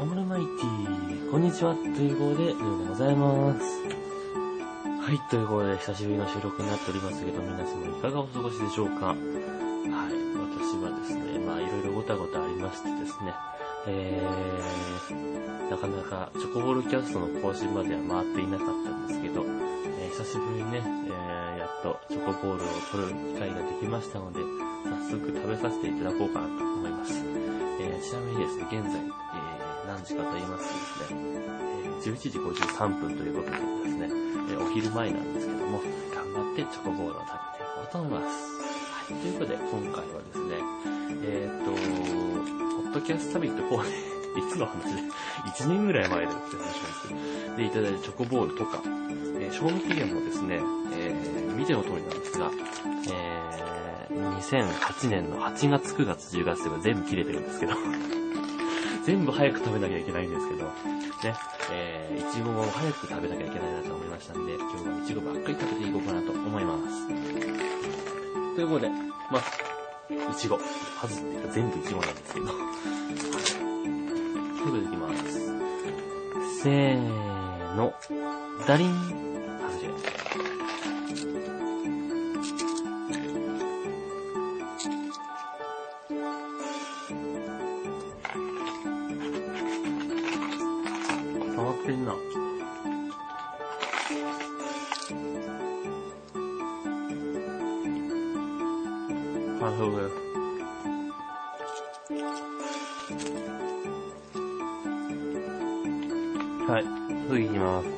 オムルマイティーこんにちは。ということで、ルーでございます。はい、ということで、久しぶりの収録になっておりますけど、皆様いかがお過ごしでしょうかはい、私はですね、まあ、いろいろごたごたありましてですね、えー、なかなかチョコボールキャストの更新までは回っていなかったんですけど、えー久しぶりにね、えー、やっとチョコボールを取る機会ができましたので、早速食べさせていただこうかなと思います。えーちなみにですね、現在、えー何時かと言いますとですね、11時53分ということでですね、お昼前なんですけども、頑張ってチョコボールを食べていこうと思います。はい、ということで、今回はですね、えーっと、ポッドキャストサミット4で、いつの話で、1年ぐらい前だって話なんです。けど、で、いただいたチョコボールとか、えー賞味期限もですね、えー見ての通りなんですが、えー2008年の8月、9月、10月とか全部切れてるんですけど、全部早く食べなきゃいけないんですけど、ね、えー、いちごも早く食べなきゃいけないなと思いましたんで、今日はいちごばっかり食べていこうかなと思います。ということで、まず、いちご。はずっていうか全部いちごなんですけど。ということでいきます。せーの、ダリン。外れ。んな。あ、そうだよ。はい、次いきます。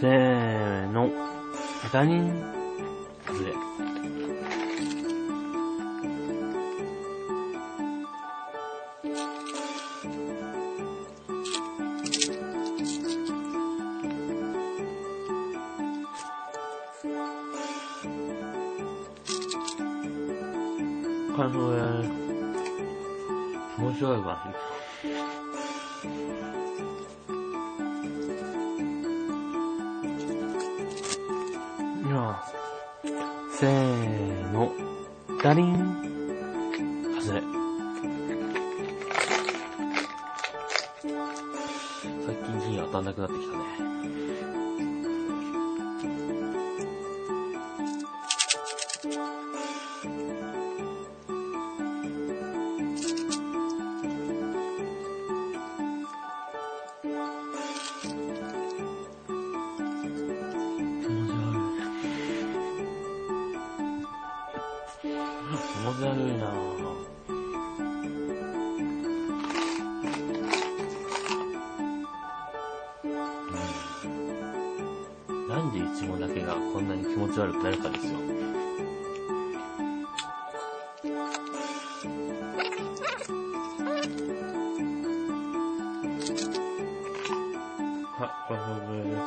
せーの。ダニン。外れ。感想で。面白いわ。いきます。せーの。ダリン。外れ。最近銀当たんなくなってきたね。気持ち悪いななんでイチゴだけがこんなに気持ち悪くなるかですよ。あ、これです。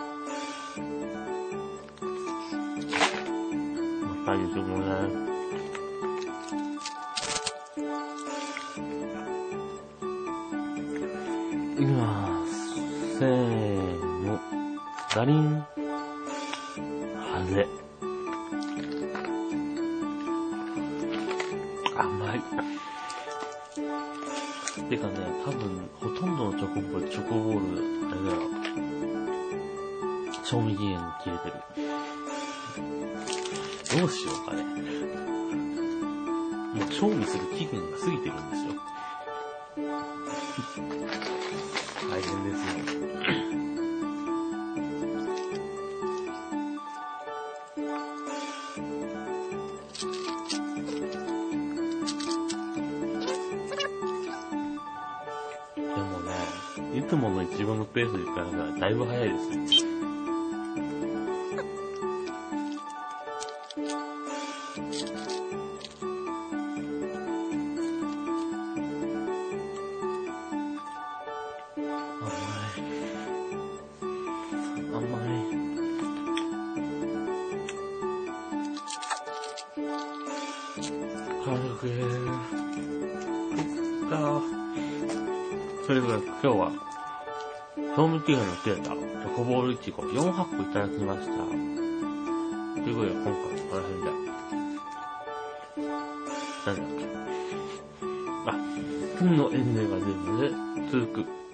またイチゴね。いきます。せーの。ダリン。はぜ。甘い。てかね、多分、ほとんどのチョコボール、チョコボール、あれだよ。賞味期限切れてる。どうしようかね。もう賞味する期限が過ぎてるんですよ。大変ですよ。でもね、いつものイチゴのペースで言ったらだいぶ早いですよ。軽くか。それでは今日は、賞味期限の切れたチョコボールイチゴ4箱いただきました。ということで今回はこの辺で。なんだっけ？あ、金のエンネが出ずで続く。